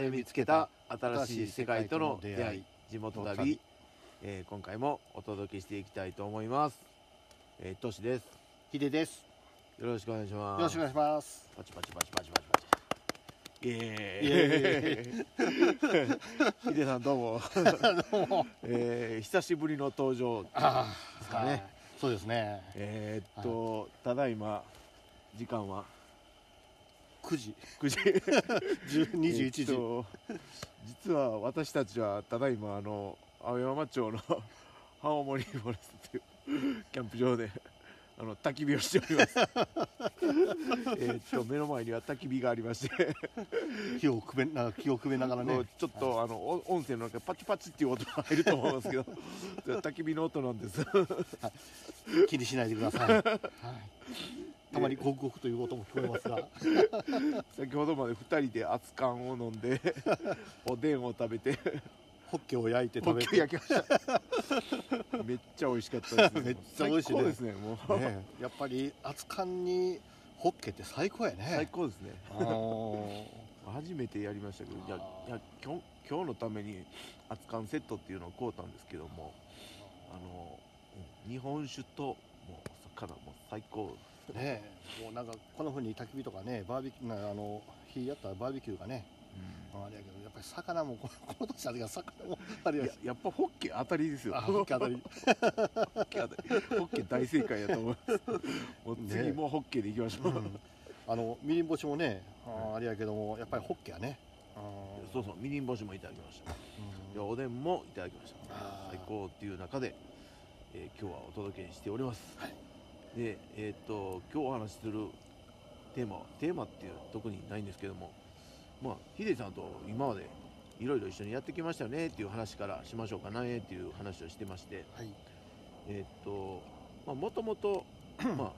で見つけた新しい世界との出会い地元旅、えー今回もお届けしていきたいと思います。えー、トシです。ヒデです。よろしくお願いします。よろしくお願いします。パチパチパチパチパチパチイエーイ。ヒデさんどうも、どうも。えー、久しぶりの登場あですかね。はい。そうですね。えー、っと、ただいま時間は？9時、9時 10 21時。えっと実は私たちはただいまあの青山町の 青森フォレストという キャンプ場であの焚き火をしておりますえっと目の前には焚き火がありまして火をくべな気をくべながらね。ちょっとあのお音声の中でパチパチっていう音が入ると思いますけど焚き火の音なんです気にしないでください。はい。たまにゴクゴクという音も聞こえますが、先ほどまで2人で熱燗を飲んで おでんを食べてホッケを焼いて食べて。ケ焼きました。めっちゃ美味しかったですね。めっちゃ美味しいですねもう、ね、やっぱり熱燗にホッケって最高やね。最高ですね。初めてやりましたけどいやいや今日今日のために熱燗セットっていうのを買うたんですけどもあのうん日本酒ともう魚もう最高ねもうなんかこの風に焚き火とかねバーベキューなあの火やったらバーベキューがねあれやけどやっぱり魚もこのこの年あれが魚もあれやいややっぱホッケ当たりですよ。あホッケ当たり。ホッケ当たり。ホッケ大正解やと思います。もう次ねもホッケでいきましょう、うん。あのみりん干しもねあーあれやけどもやっぱりホッケやね。そうそうみりん干しもいただきました。うん。でおでんもいただきました。最高っていう中で、えー今日はお届けしております、でえーっと今日お話しするテーマはテーマっていう特にないんですけどもまあヒデさんと今までいろいろ一緒にやってきましたよねっていう話からしましょうかねっていう話をしてましてはい。えーっとまあもともと まあ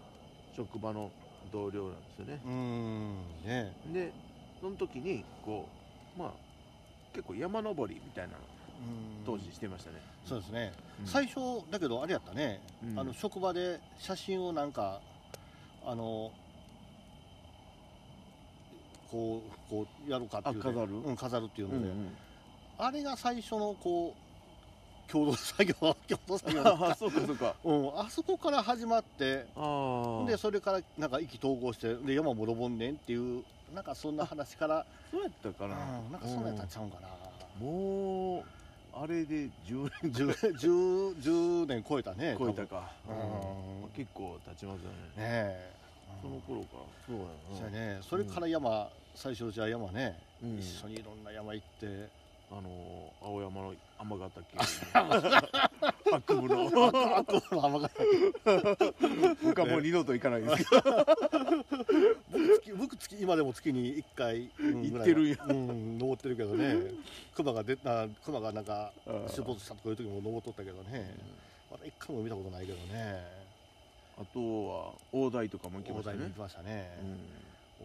職場の同僚なんですよね。うーんね。でその時にこうまあ結構山登りみたいな当時してましたね、そうですね、うん。最初だけどあれやったね、うん。あの職場で写真をなんかあのこうこうやろうかっていう、ね、あ飾る？うん、飾るっていうので、うんうん。あれが最初のこう共同作業 共同作業そうかそうか。うん、あそこから始まってでそれからなんか意気投合してで山も登んねんっていうなんかそんな話からそうやったかうんな、なんかそんなんやったんちゃうんかな、もうあれで10年 10, 10, 10年超えたね超えたか、結構経ちますよね。ねえ。その頃か。そうやね。それから山、最初じゃあ山ね、うん。一緒にいろんな山行ってあのー青山の天ヶ岳悪夢の。あとの浜が僕はもう二度と行かないですけど。僕月僕月今でも月に1回、うん。行ってるんうん登ってるけどね。熊が出た熊がなんか出没したとかいう時も登っとったけどね。まだ一回も見たことないけどね。あとは大台とかも行きましたね。大台に行きましたね、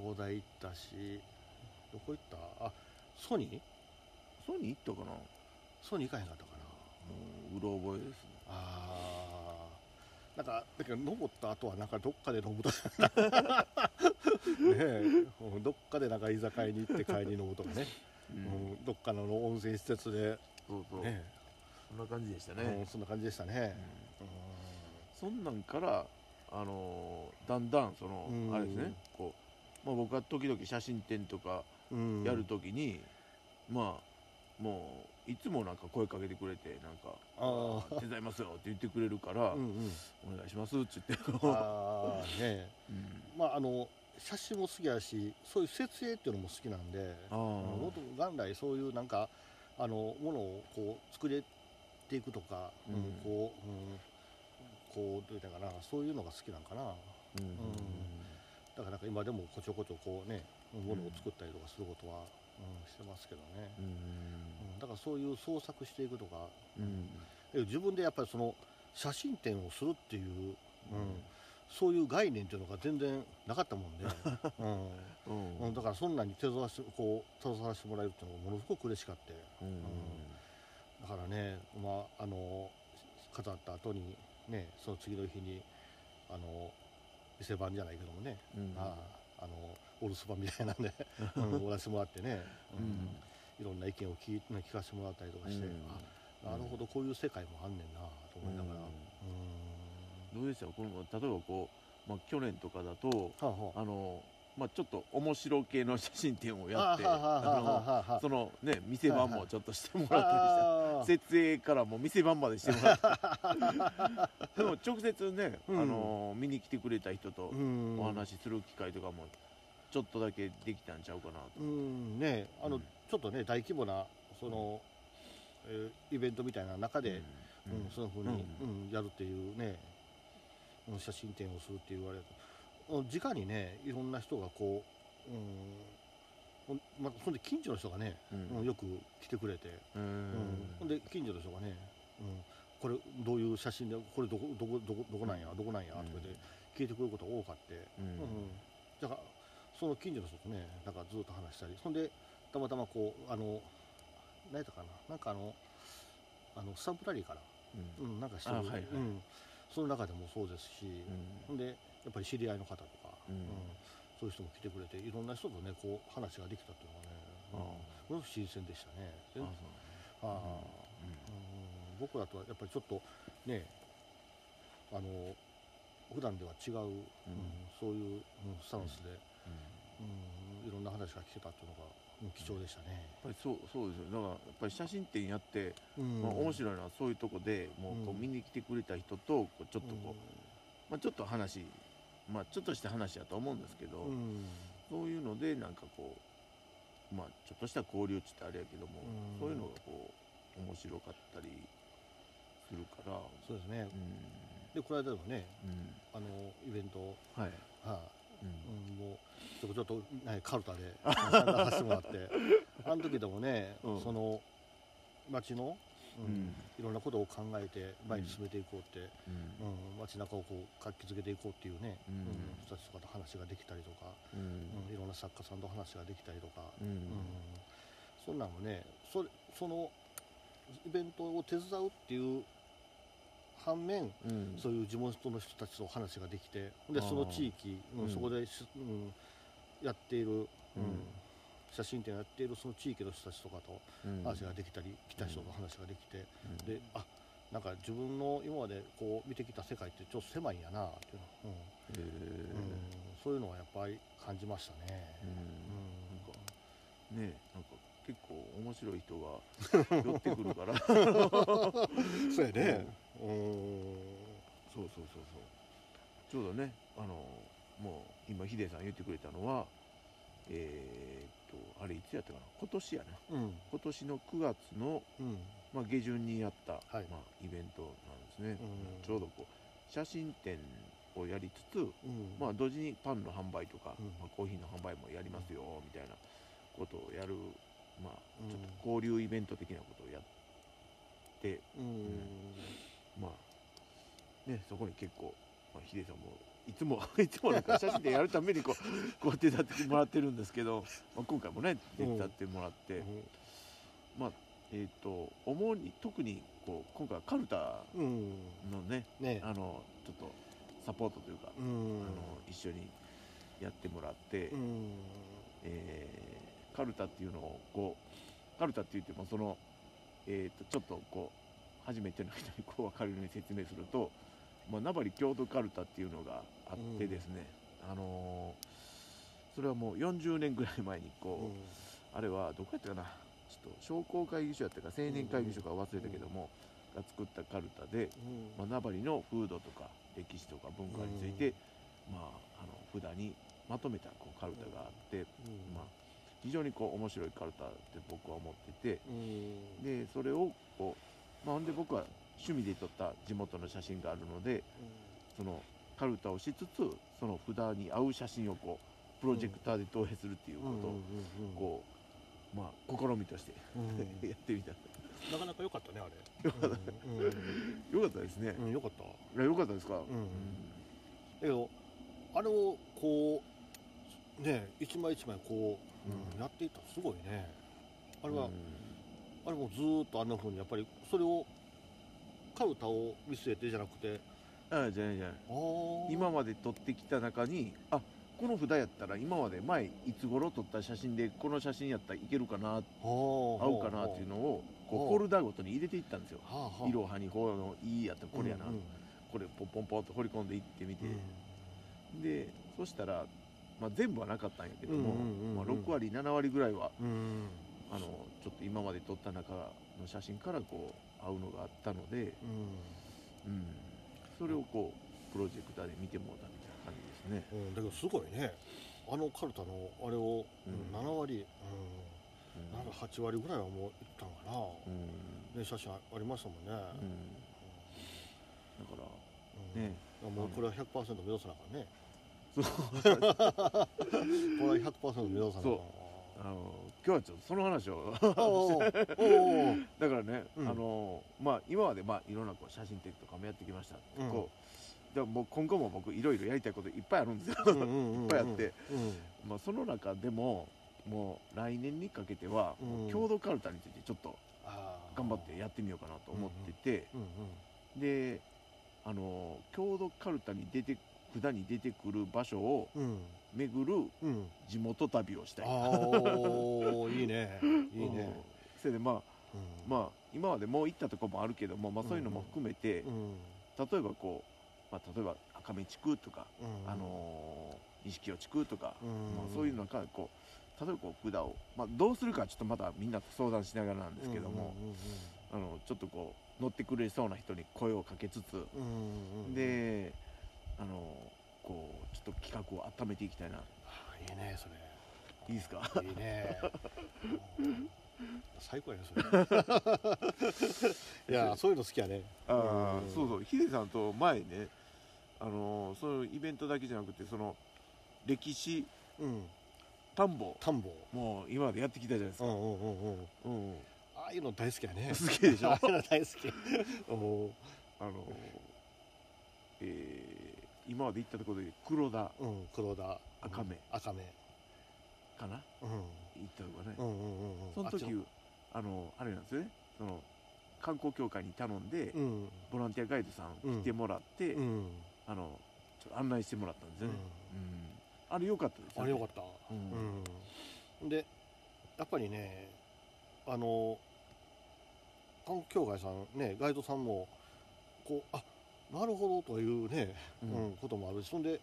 大台行ったしどこ行った？あソニー？ソニー行ったかな？ソニー行かへんかったかな。もううろ覚えですね。ああなんかだけど登った後はなんかどっかで飲むとかねえ。うんどっかでなんか居酒屋に行って帰り飲むとかね、ううんどっかの温泉施設で。そうそう、ねそんな感じでしたね、うんそんな感じでしたね、そんなんから、あのーだんだんその、うん。あれですね。こう、まあ、僕は時々写真展とかうん。やるときに、まあもういつもなんか声かけてくれてなんかああ手伝いますよって言ってくれるから、うんうんお願いしますって言って、ああね うん。まああの写真も好きやしそういう設営っていうのも好きなんであー。もっと元来そういうなんかあのものをこう作れていくとか、うん。うんこう、うん、こうどういったかなそういうのが好きなんかな。うん。だからなんか今でもこちょこちょこうねものを作ったりとかすることは、うんしてますけどね、うん。うん、だからそういう創作していくとか、うん。え自分でやっぱりその写真展をするっていう、うん。そういう概念っていうのが全然なかったもんで、うん。だからそんなに手伝わしてこう携わらせてもらえるっていうのがものすごく嬉しかって。うん。だからねまああの飾った後にねその次の日にあの店番じゃないけどもね、うん。まああのお留守番みたいなんで、うん、おらせてもらってね、うん。いろんな意見を聞い聞かせてもらったりとかして、うん。あなるほどこういう世界もあんねんなと思いながら、どうでした？この例えばこう、まあ、去年とかだとはあはあ。あの、まあ、ちょっと面白系の写真展をやってそのね店番もちょっとしてもらったりして。設営からもう店番までしてもらって でも直接ね、うん。あの見に来てくれた人とうん。お話しする機会とかもちょっとだけできたんちゃうかなと、うんねあの、うん。ちょっとね大規模なその、えーイベントみたいな中で、うん。うん、そのふうに、うん。やるっていうね、うん、写真展をするって言われるうん直にねいろんな人がこう、うんほんまあ、そんで近所の人がね、うん。うんよく来てくれて、ううんんほんで近所の人がね、うん、これどういう写真でこれどこどこどこどこなんやどこなんやとかで聞いてくれることが多かって、うん。うん。だからその近所の人とねなんかずっと話したりそんでたまたまこうあの何やったかななんかあのあのスタンプラリーから、うん。うん、なんかしてる、あはいはい。うん、その中でもそうですし、うん。ほんでやっぱり知り合いの方とか、うん。そういう人も来てくれていろんな人とねこう話ができたっていうのがね、うん、すごく新鮮でしたね。全あああ。うん。僕らとはやっぱりちょっとねあの普段では違う、うん。そういう、うんスタンスで、うん。いろんな話が聞けたっていうのが、うん貴重でしたね。やっぱりそうそうですよだからやっぱり写真展やって、うん。まあ、面白いのはそういうとこでもうこううん。見に来てくれた人とこうちょっとこう、まあ、ちょっと話まあちょっとした話だと思うんですけど、そういうのでなんかこうまあちょっとした交流って言ったらあれやけども、うん。そういうのがこう面白かったりするから。そうですね。う。ん。でこの間のねうん。あのイベントはい、はうんうん、もうちょこちょっと、ね、カルタで参加させてもらって。あの時でもね、うん。その町の、うんうん。いろんなことを考えて前に進めていこうって、うん。うん街中をこう活気づけていこうっていうね、うん。うん人たちとかと話ができたりとか、うん。うんいろんな作家さんと話ができたりとか、うん。うん。そんなんもねそれそのイベントを手伝うっていう反面うん。そういう地元の人たちと話ができてでその地域、うんうん。そこでし、うん、やっている、うん。うん写真展やっているその地域の人たちとかとうん。話ができたり、来た人と話ができて、うん。であなんか自分の今までこう見てきた世界ってちょっと狭いんやなっていうの、うん。そういうのはやっぱり感じましたね。うん。なんかねなんか結構面白い人が寄ってくるから。そうやね。うん。そうそうそうそうちょうどねあのもう今ヒデさん言ってくれたのはえーっとあれいつやったかな？今年やなうん。今年の9月の、うん。まあ、下旬にやった、はいまあ、イベントなんですね、うんちょうどこう写真展をやりつつ、うん。まあ、同時にパンの販売とか、うんまあ、コーヒーの販売もやりますよみたいなことをやる、まあ、うんちょっと交流イベント的なことをやって、うん。まあね、そこに結構、まあ、ヒデさんもいつも いつもなんか写真展やるためにこう こう手伝ってもらってるんですけど、まあ、今回もね手伝ってもらって、まあえっ、と主に特にこう今回はカルタうん。のねね。あのちょっとサポートというか、うん。あの一緒にやってもらって、うん。えーカルタっていうのをこうカルタって言ってもその、えー、とちょっとこう初めての人にこう分かるように説明すると、まあ、名張郷土カルタっていうのがあってですね、あのーそれはもう40年ぐらい前にこう、あれはどこやったかなちょっと商工会議所やったか青年会議所か忘れたけども、が作ったカルタで、まあ、名張の風土とか歴史とか文化について、まあ、あの札にまとめたこうカルタがあって、まあ、非常にこう面白いカルタって僕は思っててうん。でそれをこう、まあ、ほんで僕は趣味で撮った地元の写真があるのでそのカルタをしつつその札に合う写真をこうプロジェクターで投影するっていうことをこう、まあ、試みとしてうん。やってみた。なかなか良かったねあれ。よかったですね、うん。よかった。いやよかったですか、だけどあれをこうね一枚一枚こう、うん。やっていったらすごいね。あれは、うんあれもずーっとあんな風にやっぱりそれをカルタを見据えてじゃなくて。あじゃないじゃない。今まで撮ってきた中にあこの札やったら今まで前いつ頃撮った写真でこの写真やったらいけるかな合合うかなっていうのをこほううフォルダごとに入れていったんですよ。はあはにこのいいやったらこれやな、うんうん。これポンポンポンと掘り込んでいってみて、うん。でそしたら、まあ、全部はなかったんやけども、まあ、6割7割ぐらいはうんあのちょっと今まで撮った中の写真からこう合うのがあったので、うん。うん、それをこうプロジェクターで見てもらったみたいな感じですね。うん、だけどすごいね。あのカルタのあれを、うん。7割、うん。うん、なんか8割ぐらいはもういったんかな、うん。ね、写真ありましたもんね、うん、だからうん。ねもうこれは100%目指さなあかんね。そう。これは100%目指さなあかんわあの今日はちょっとその話をだからね、うん。あのまあ今までまあいろんなこう写真展とかもやってきました、うんこうでも今後も僕いろいろやりたいこといっぱいあるんですよ、いっぱいあって。うんまあその中でももう来年にかけては、うん。郷土カルタについてちょっと頑張ってやってみようかなと思ってて、であの郷土カルタに出て札に出てくる場所をうん巡るうん。地元旅をしたい。ああいいね。いいね。うん。それでまあうん。まあ今までもう行ったとこもあるけども、まあ、そういうのも含めて、うん。例えばこう、まあ、例えば赤目地区とか、うん。あのー錦尾地区とか、うん。まあ、そういうのがこう例えばこう札を、まあ、どうするかはちょっとまだみんなと相談しながらなんですけども、あのちょっとこう乗ってくれそうな人に声をかけつつ、うんうんうんうん。であのこうちょっと企画を温めていきたいなあーいいねそれいいですか？いいね。う ん最高やねそれ。いやそういうの好きやね。ああうんそうそうヒデさんと前ねあのそういうイベントだけじゃなくてその歴史うん。田んぼ田んぼ。もう今までやってきたじゃないですか、うんうんうんうん。うんああいうの大好きやね。好きでしょ？ああいうの大好き。おあのえー今まで行ったところで黒田うん黒田。赤目。赤目。かな？うん。行ったとこね、うんうんうんうん。その時あの。あれなんですよね。その観光協会に頼んで、うん。ボランティアガイドさん来てもらって、うん。あのちょっと案内してもらったんですよね、うん。あれ良かったですよ、ね、あれよかった。うん。うん。でやっぱりねあの観光協会さんねガイドさんもこうあなるほどというね、ううんんこともあるしそんで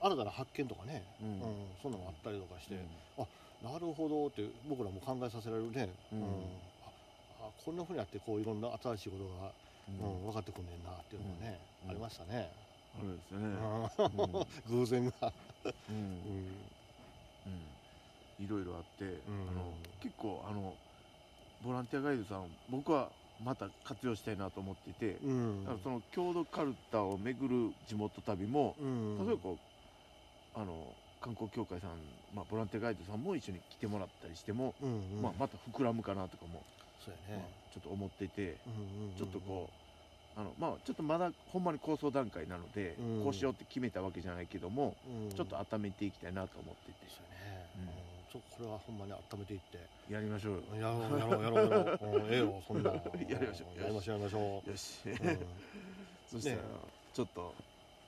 新たな発見とかね、うん。うんそんなのもあったりとかして、うん。なるほどって僕らも考えさせられるね、うん。ああこんなふうにやってこういろんな新しいことが、うん。うん分かってくんねんなっていうのがね、うん。ありましたね、あるですよね、うん。偶然が、うん。うん。うん。いろいろあって、ん。あの結構あのボランティアガイドさん僕はまた活用したいなと思ってて、うん。だからその郷土カルタを巡る地元旅も、うん。例えばこうあの観光協会さん、まあ、ボランティアガイドさんも一緒に来てもらったりしても、うんうん。まあ、また膨らむかなとかも、そうまあやね、ちょっと思ってて、うんうんうん。ちょっとこうあのまあちょっとまだほんまに構想段階なので、うん。こうしようって決めたわけじゃないけども、うん。ちょっと温めていきたいなと思ってて、そうやね、うんうんちょこれはほんまに温めていって。やりましょうよ。やろうやろうやろう。やろう、うん、ええよ そんな。やりましょう。やりましょうやりましょよし、う、うん。そしたら、ねちょっと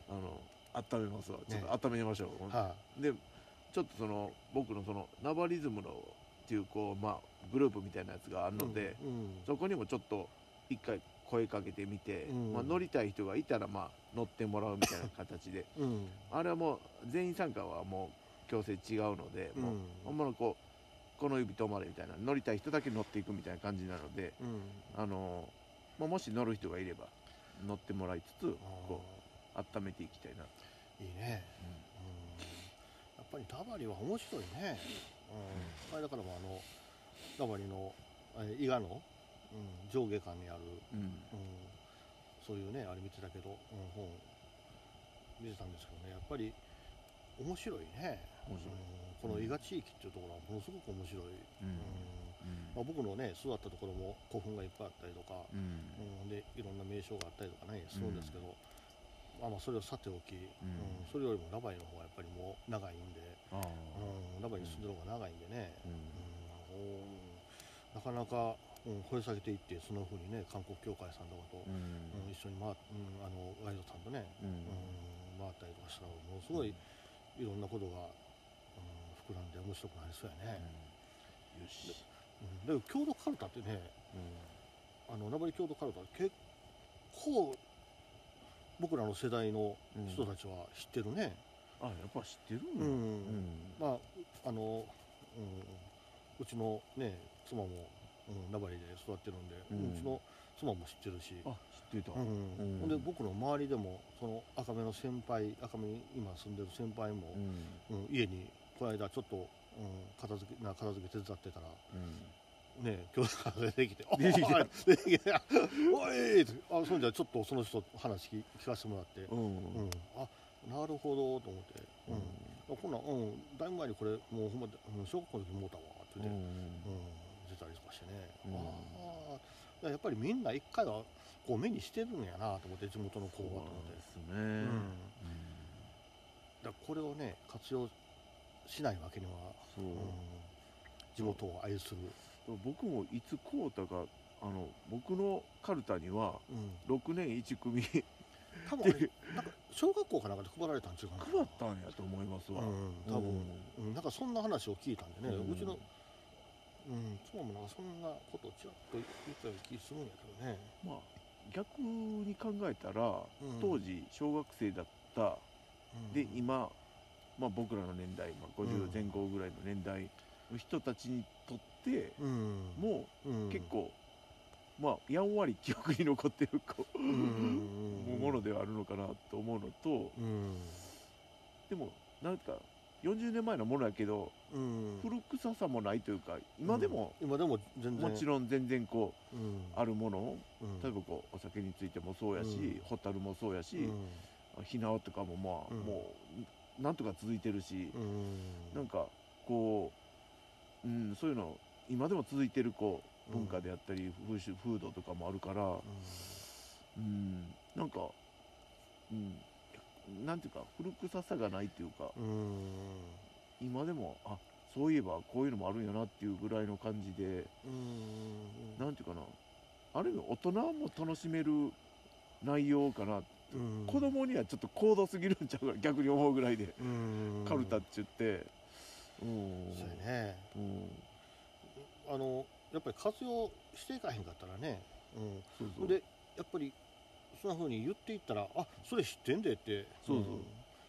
あの温めますわ。ちょっねと温めましょう、はでちょっとその僕のそのナバリズムのっていうこうまあグループみたいなやつがあいるので、うんそこにもちょっと一回声かけてみて、うん。まあ、乗りたい人がいたらまあ乗ってもらうみたいな形で。あれはもう全員参加はもう強制違うので、もううんほんまのこうこの指止まれみたいな乗りたい人だけ乗っていくみたいな感じなのでうん。あの、まあ、もし乗る人がいれば乗ってもらいつつこう温めていきたいなと、いいね、うん、やっぱりダバリは面白いね、うん、あれだからもうあのダバリのえ伊賀の、うん、上下間にある、うん。うん、そういうねあれ見てたけど、うん、本見てたんですけどねやっぱり面白いね面白い。うん、この伊賀地域っていうところはものすごく面白い、まあ、僕のね育ったところも古墳がいっぱいあったりとか、うん。うん、でいろんな名称があったりとかねするんですけど、まあ、まあそれをさておき、うん。うん。それよりもラバイの方がやっぱりもう長いんで、うん、ラバイに住んでる方が長いんでね、うん。うん。なかなか、うん、掘り下げていってそのふうにね韓国協会さんとかと、うん。うん一緒に、まうん、あのガイドさんとね、うん。うん回ったりとかしたらものすごいいろんなことが、うん、膨らんで面白くなりそうやね、よし、うん、だけど郷土カルタってねあの名張郷土カルタ結構僕らの世代の人たちは知ってるね、あやっぱ知ってるうんうんまああの、うん、うちのね妻も、うん、名張で育ってるんで、ううちの妻も知ってるし、あ知ってた、うんうんほんで僕の周りでもその赤目の先輩赤目に今住んでる先輩も、うんうん家にこの間ちょっと、うん、片付けな片付け手伝ってたらうん。ね今日から出てきて「出てきたおい出てきておい!」ってあそんじゃちょっとその人話聞聞かせてもらって、うん。うん。あなるほどと思って、うん。こんなん、うん、だいぶ前にこれもうほんま、うん、小学校の時もうたわって言って、うん。出たりとかしてね、うん。ああやっぱりみんな一回はこう目にしてるんやなと思って地元の子はと思って。ですね、うん。だこれをね活用しないわけには、そう、うん。地元を愛する、僕もいつこうたかあの僕のカルタにはうん、6年1組。多分あれなんか小学校かなんかで配られたん違うかな。配ったんやと思いますわ、うん、多分、うん。なんかそんな話を聞いたんでね、ううんちの、うん、妻もなんかそんなことをちらっと言ったような気するんやけどね、まあ逆に考えたら、うん。当時小学生だった。うん。で今、まあ、僕らの年代、まあ、うん。50前後ぐらいの年代の人たちにとってうん、もう結構、まあやんわり記憶に残ってるこう、うん。ものではあるのかなと思うのとうん。でもなんか40年前のものやけどうん。古臭さもないというか今でも今でももちろん全然こううん。あるものうん。例えばこうお酒についてもそうやし、うん。ホタルもそうやし、うん。ひなわとかもまあ、うん。もうなんとか続いてるし、うん。なんかこう、うん、そういうの今でも続いてるこううん文化であったり、風習風土とかもあるから、うん、なんか、うん、なんていうか古臭さがないというかうん。今でもあそういえばこういうのもあるんやなっていうぐらいの感じでうんなんていうかなある意味大人も楽しめる内容かな、うん。子供にはちょっと高度すぎるんちゃうか逆に思うぐらいで、うん。カルタって言って。うん。そうやね。うん。あのやっぱり活用していかへんかったらね、そうそう。うん、でやっぱりそんな風に言っていったらあそれ知ってんでってそうそう。ん。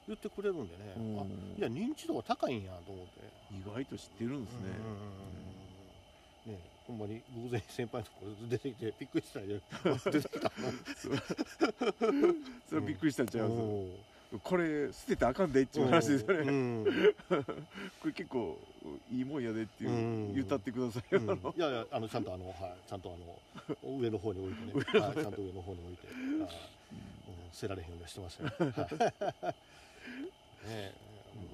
言ってくれるんでね、うん。あいや認知度が高いんやと思って。意外と知ってるんですね、うんねほんまに偶然先輩のとこ出てきてびっくりしたよ。出てきた。それびっくりしたんちゃいます、おこれ捨てたらあかんでっていう話ですよね、うん。これ結構いいもんやでっていう、うん。言ったってくださいよ、いやいやあのちゃんとあのはいちゃんとあの上の方に置いてね、はい、ちゃんと上の方に置いて、あうん、捨てられへんようにしてましたよ。はい。ねえ、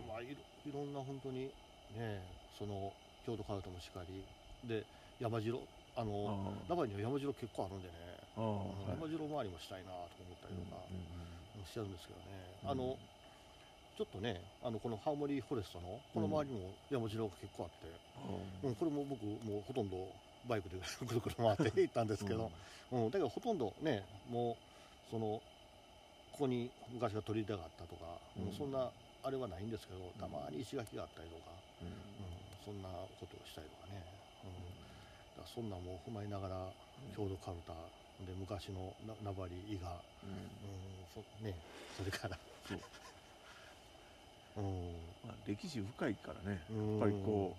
まあいろいろんな本当にねその郷土カルタもしかりで山城あのあ名張には山城結構あるんでね、山城周りもしたいなと思ったりとかしちゃうんですけどね、うん。あのちょっとねあのこのハーモニーフォレストのこの周りにも山城が結構あって。うん、これも僕もうほとんどバイクでぐるぐる回って行ったんですけど、うん。だけどほとんどねもうそのここに昔が鳥居があったとか、そんなあれはないんですけどたまに石垣があったりとか、うん。うん、そんなことをしたりとかね、うん、そんなんも踏まえながら郷土カルタで昔のな名張伊賀、うん。うんそね、それから、そう。うん。まあ、歴史深いからね。うん、やっぱりこ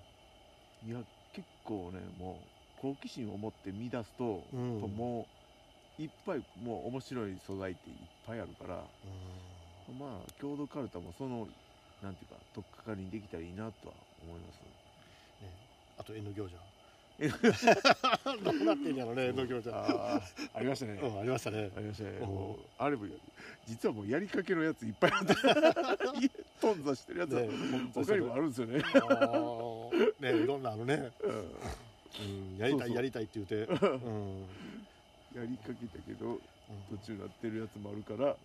ういや結構ねもう好奇心を持って見出すと、うん。ともういっぱいもう面白い素材っていっぱいあるからうん。まあ郷土カルタもそのなんていうか取っかかりにできたらいいなとは思います。ね、あと N 行者 どうなってんやろね行者あーありましたね、うんありましたね。ありましたね、うん。もうあれも実はもうやりかけのやついっぱいあって頓挫してるやつ他にもあるんですよね、ねいろんなあのね、うん。うん、やりたいやりたいって言うて。うん。やりかけたけどうん。途中なってるやつもあるから、う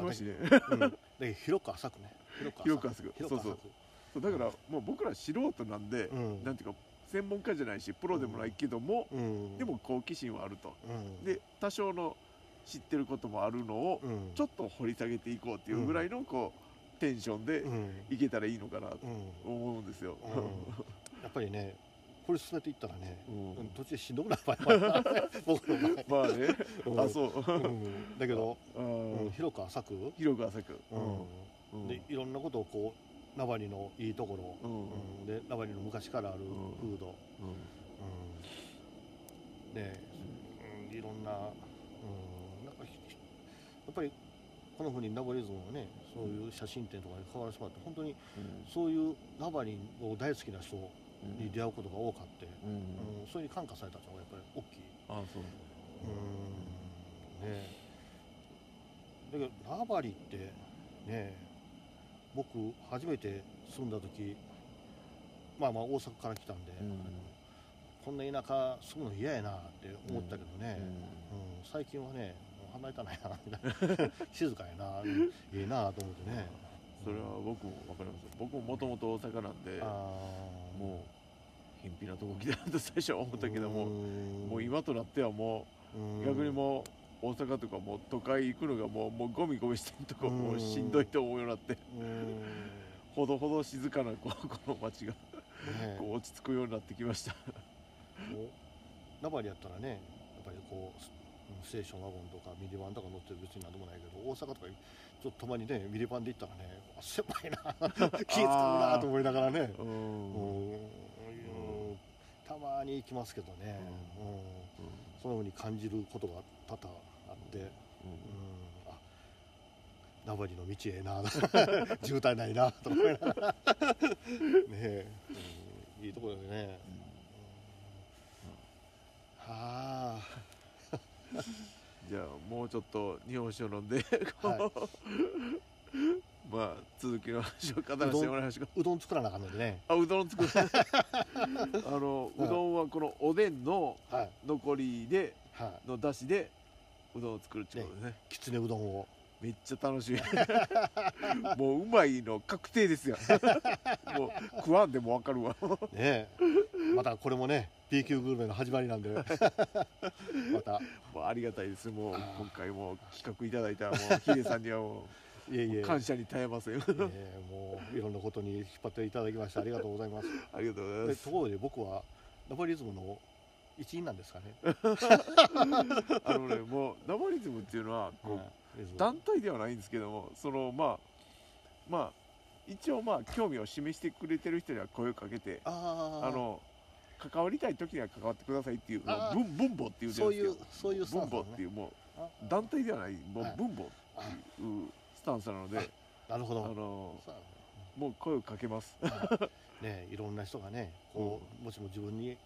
うん、忙しいね。んうん。で 広く浅くね。広く浅く。広く浅く。そうそうだからもう僕ら素人なんで、うん。なんていうか専門家じゃないしプロでもないけども、うん。でも好奇心はあると。うん。で多少の知ってることもあるのをうん。ちょっと掘り下げていこうっていうぐらいのこうテンションでうん。いけたらいいのかなとうん。思うんですよ。うん。やっぱりねこれ進めていったらね、うん。うん途中でしんどくなる。場合もあるからね僕の場合、まあね、うん。あそう、うん。だけど、ううん。ん、広く浅く、広く浅く、うん。うん。でいろんなことをこう名張のいいところ、うん。うん。で名張の昔からあるうん。風土、うん。で、うんいろんな、うん、なんかひやっぱりこのふうに名張リズムのねそういう写真展とかに関わらせてもらって本当にうん。そういう名張を大好きな人うん。に出会うことが多かって、うん。うんそれに感化されたのがやっぱり大きい。あそう。うん。ね。だけど名張ってね僕初めて住んだ時まあまあ大阪から来たんで、うん。こんな田舎住むの嫌やなって思ったけどね、うん。最近はねもう離れたないなみたいな。静かやなうんいいなと思ってね。それは僕も分かりますよ。僕ももともと大阪なんであもう偏僻なとこ来たなと最初は思ったけどもん。もう今となってはもうん。う逆にもう大阪とかもう都会行くのがもうもうゴミゴミしてるとこうん。もうしんどいと思うようになってうん。ほどほど静かな この街がね。こう落ち着くようになってきました。名張やったらねやっぱりこうスステーションワゴンとかミニバンとか乗ってる別になんでもないけど大阪とかちょっとたまにねミニバンで行ったらねあ狭いな 気使うなと思いながらね。ううん。んうんたまに行きますけどね、うん。そのように感じることが多々あって、うん、あ名張の道ええな。渋滞ないなと思いながら。ねえ、うん。いいところでね、はあ。じゃあもうちょっと日本酒を飲んではまあ続きの話を語らせてもらいましょう。かうどん作らなあかんのでね。あうどん作る。あのうどんはこのおでんのはい。残りではい。の出汁でうどんを作るってことね。きつねうどんを。めっちゃ楽しみ もううまいの確定ですよ。もう食わんでもわかるわ。ねえまたこれもね B 級グルメの始まりなんで。また。もうありがたいです。もう今回も企画いただいたもうヒデさんにはもいえいうえ感謝に絶えませんあええもういろんなことに引っ張っていただきましてありがとうございます。りがとうございます。でところで僕はナバリズムの一員なんですかね。あのねもうナバリズムっていうのはこう、はい。団体ではないんですけどもそのまあまあ一応まあ興味を示してくれてる人には声をかけてあの関わりたい時には関わってくださいっていう分分母っていうそういうそういうスタン分母っていうもうあ団体ではないもうはい。分母っていうスタンスなので、あなるほど。のさもう声をかけます。あねいろんな人がねこうもしも自分に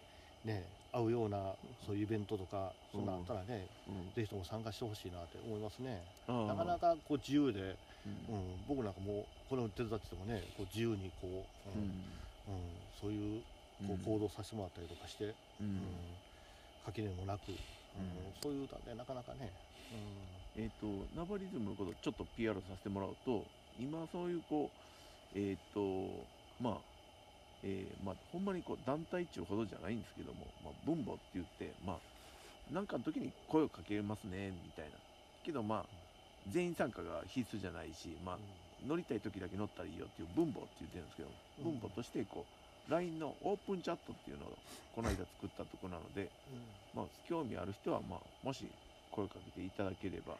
ね合うようなそういうイベントとかそんなあったらね、うん。ぜひとも参加してほしいなって思いますね、なかなかこう自由で、うん。うん、僕なんかもうこれを手伝っててもねこう自由にこう、うん。うん。そういうこう行動させてもらったりとかして、ううん。ん垣根もなく、うん。うん。そういう歌でなかなかね、えっ、とナバリズムのことをちょっと PR させてもらうと今そういうこうえっ、とまあえーまあほんまにこう団体っていうほどじゃないんですけども、まあ、分母って言ってまあなんかの時に声をかけますねみたいな。けどまあ全員参加が必須じゃないしまあ乗りたい時だけ乗ったらいいよっていう分母って言ってるんですけど、うん。分母としてこう LINE のオープンチャットっていうのをこの間作ったところなので、まあ、興味ある人は、まあ、もし声をかけていただければ、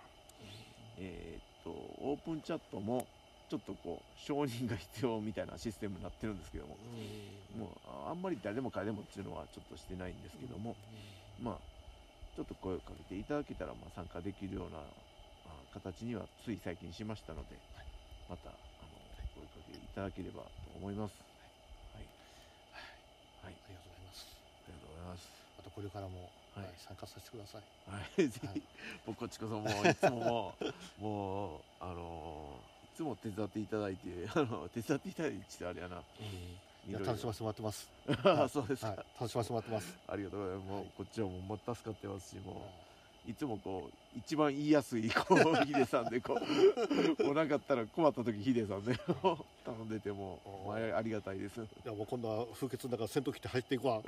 えーっとオープンチャットもちょっとこう承認が必要みたいなシステムになってるんですけども、うん。もうああんまり誰でも彼でもっていうのはちょっとしてないんですけども、まあちょっと声をかけていただけたらまあ参加できるようなあ形にはつい最近しましたので、またあの声かけていただければと思います。はい、はい、ありがとうございます。ありがとうございます。またこれからも、はい。はい参加させてください。はい、ぜひ、はい。僕こっちこそもういつももうもうあのいつも手伝っていただいて あの手伝っていただいてあれやな。いや楽しませてもらってます。あ そうですか、はい。楽しませてもらってます。ありがとうございます。もう、はい。こっちはもうま助かってますし、もうい。つもこう一番言いやすいこうヒデさんでこう もうなかったら困った時ヒデさんで頼んでてもおまあありがたいです。いやもう今度は風穴の中戦闘機って入っていくわ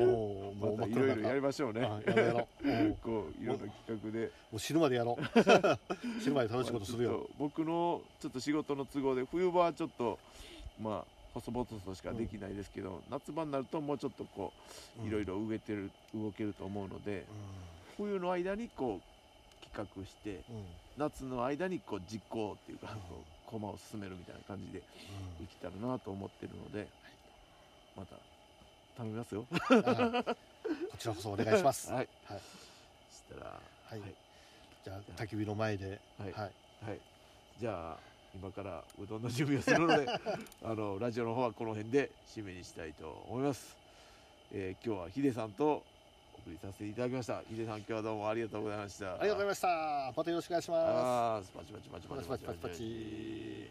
おおまたいろいろやりましょうね。あやろ。うやろこういろんな企画で。もう死ぬまでやろう。死ぬまで楽しいことするよ。僕のちょっと仕事の都合で冬場はちょっとまあ細々としかできないですけど、夏場になるともうちょっとこういろいろ動けてる動けると思うので冬の間にこう企画してうん。うん夏の間にこう実行っていうか、うん。こう駒を進めるみたいな感じでできたらなと思ってるのでまた頼みますよ。こちらこそお願いします。はい。はい。そしたらはい。はい。じゃあ焚き火の前で。はい。はい。はい、じゃあ今からうどんの準備をするので あのラジオの方はこの辺で締めにしたいと思います、えー今日はヒデさんとお送りさせていただきました。ヒデさん今日はどうもありがとうございました。ありがとうございました。またよろしくお願いします。パチパチパチパチ。パチパチパチパチ